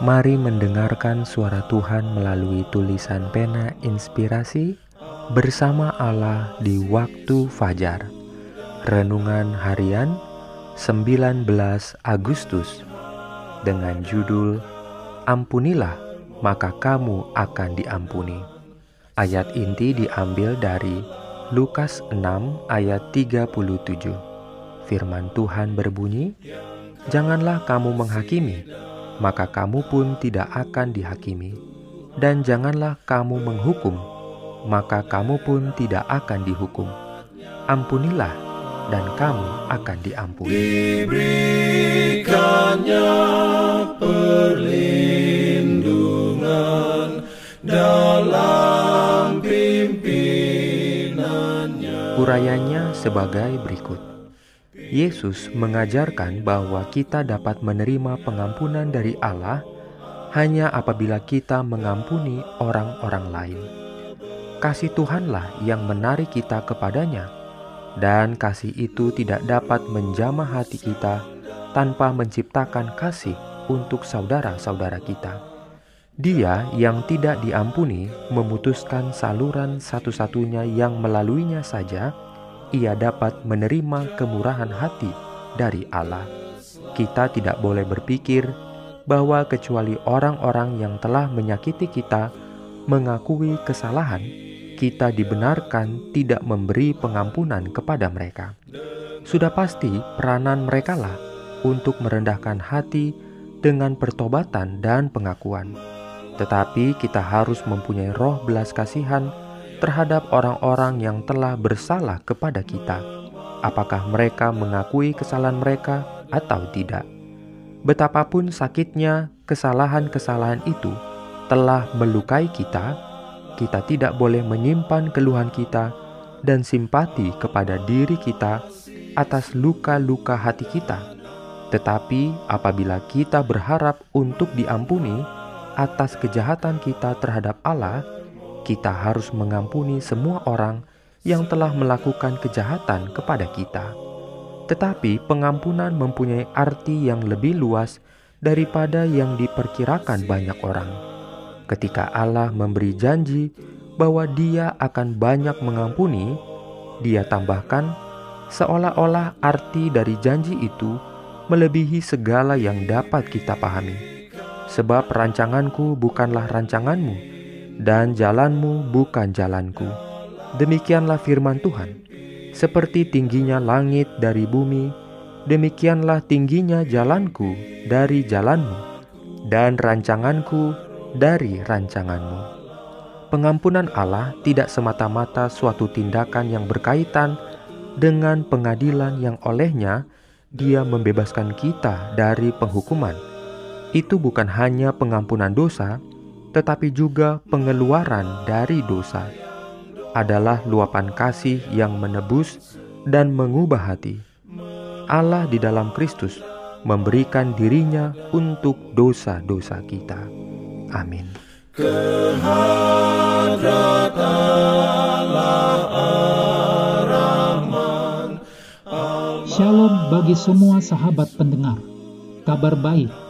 Mari mendengarkan suara Tuhan melalui tulisan pena inspirasi bersama Allah di waktu fajar. Renungan harian 19 Agustus dengan judul Ampunilah maka kamu akan diampuni. Ayat inti diambil dari Lukas 6 ayat 37. Firman Tuhan berbunyi, "Janganlah kamu menghakimi, maka kamu pun tidak akan dihakimi. Dan janganlah kamu menghukum, maka kamu pun tidak akan dihukum. Ampunilah, dan kamu akan diampuni. Diberikannya perlindungan dalam pimpinannya. Urayanya sebagai berikut. Yesus mengajarkan bahwa kita dapat menerima pengampunan dari Allah hanya apabila kita mengampuni orang-orang lain. Kasih Tuhanlah yang menarik kita kepadanya, dan kasih itu tidak dapat menjamah hati kita tanpa menciptakan kasih untuk saudara-saudara kita. Dia yang tidak diampuni memutuskan saluran satu-satunya yang melaluinya saja ia dapat menerima kemurahan hati dari Allah. Kita tidak boleh berpikir bahwa kecuali orang-orang yang telah menyakiti kita mengakui kesalahan, kita dibenarkan tidak memberi pengampunan kepada mereka. Sudah pasti peranan merekalah untuk merendahkan hati dengan pertobatan dan pengakuan. Tetapi kita harus mempunyai roh belas kasihan terhadap orang-orang yang telah bersalah kepada kita, apakah mereka mengakui kesalahan mereka atau tidak. Betapapun sakitnya kesalahan-kesalahan itu telah melukai kita, kita tidak boleh menyimpan keluhan kita dan simpati kepada diri kita atas luka-luka hati kita. Tetapi apabila kita berharap untuk diampuni atas kejahatan kita terhadap Allah, kita harus mengampuni semua orang yang telah melakukan kejahatan kepada kita. Tetapi pengampunan mempunyai arti yang lebih luas daripada yang diperkirakan banyak orang. Ketika Allah memberi janji bahwa Dia akan banyak mengampuni, Dia tambahkan seolah-olah arti dari janji itu melebihi segala yang dapat kita pahami. Sebab rancanganku bukanlah rancanganmu, dan jalanmu bukan jalanku. Demikianlah firman Tuhan. Seperti tingginya langit dari bumi, demikianlah tingginya jalanku dari jalanmu, dan rancanganku dari rancanganmu. Pengampunan Allah tidak semata-mata suatu tindakan yang berkaitan dengan pengadilan yang olehnya Dia membebaskan kita dari penghukuman. Itu bukan hanya pengampunan dosa, tetapi juga pengeluaran dari dosa, adalah luapan kasih yang menebus dan mengubah hati. Allah di dalam Kristus memberikan dirinya untuk dosa-dosa kita. Amin. Shalom bagi semua sahabat pendengar. Kabar baik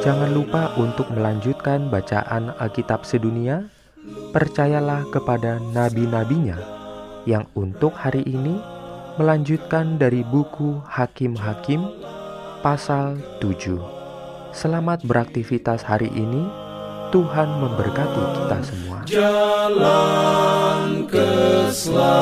Jangan lupa untuk melanjutkan bacaan Alkitab sedunia. Percayalah kepada nabi-nabinya yang untuk hari ini melanjutkan dari buku Hakim-Hakim pasal 7. Selamat beraktivitas hari ini. Tuhan memberkati kita semua. Jalan keselamatan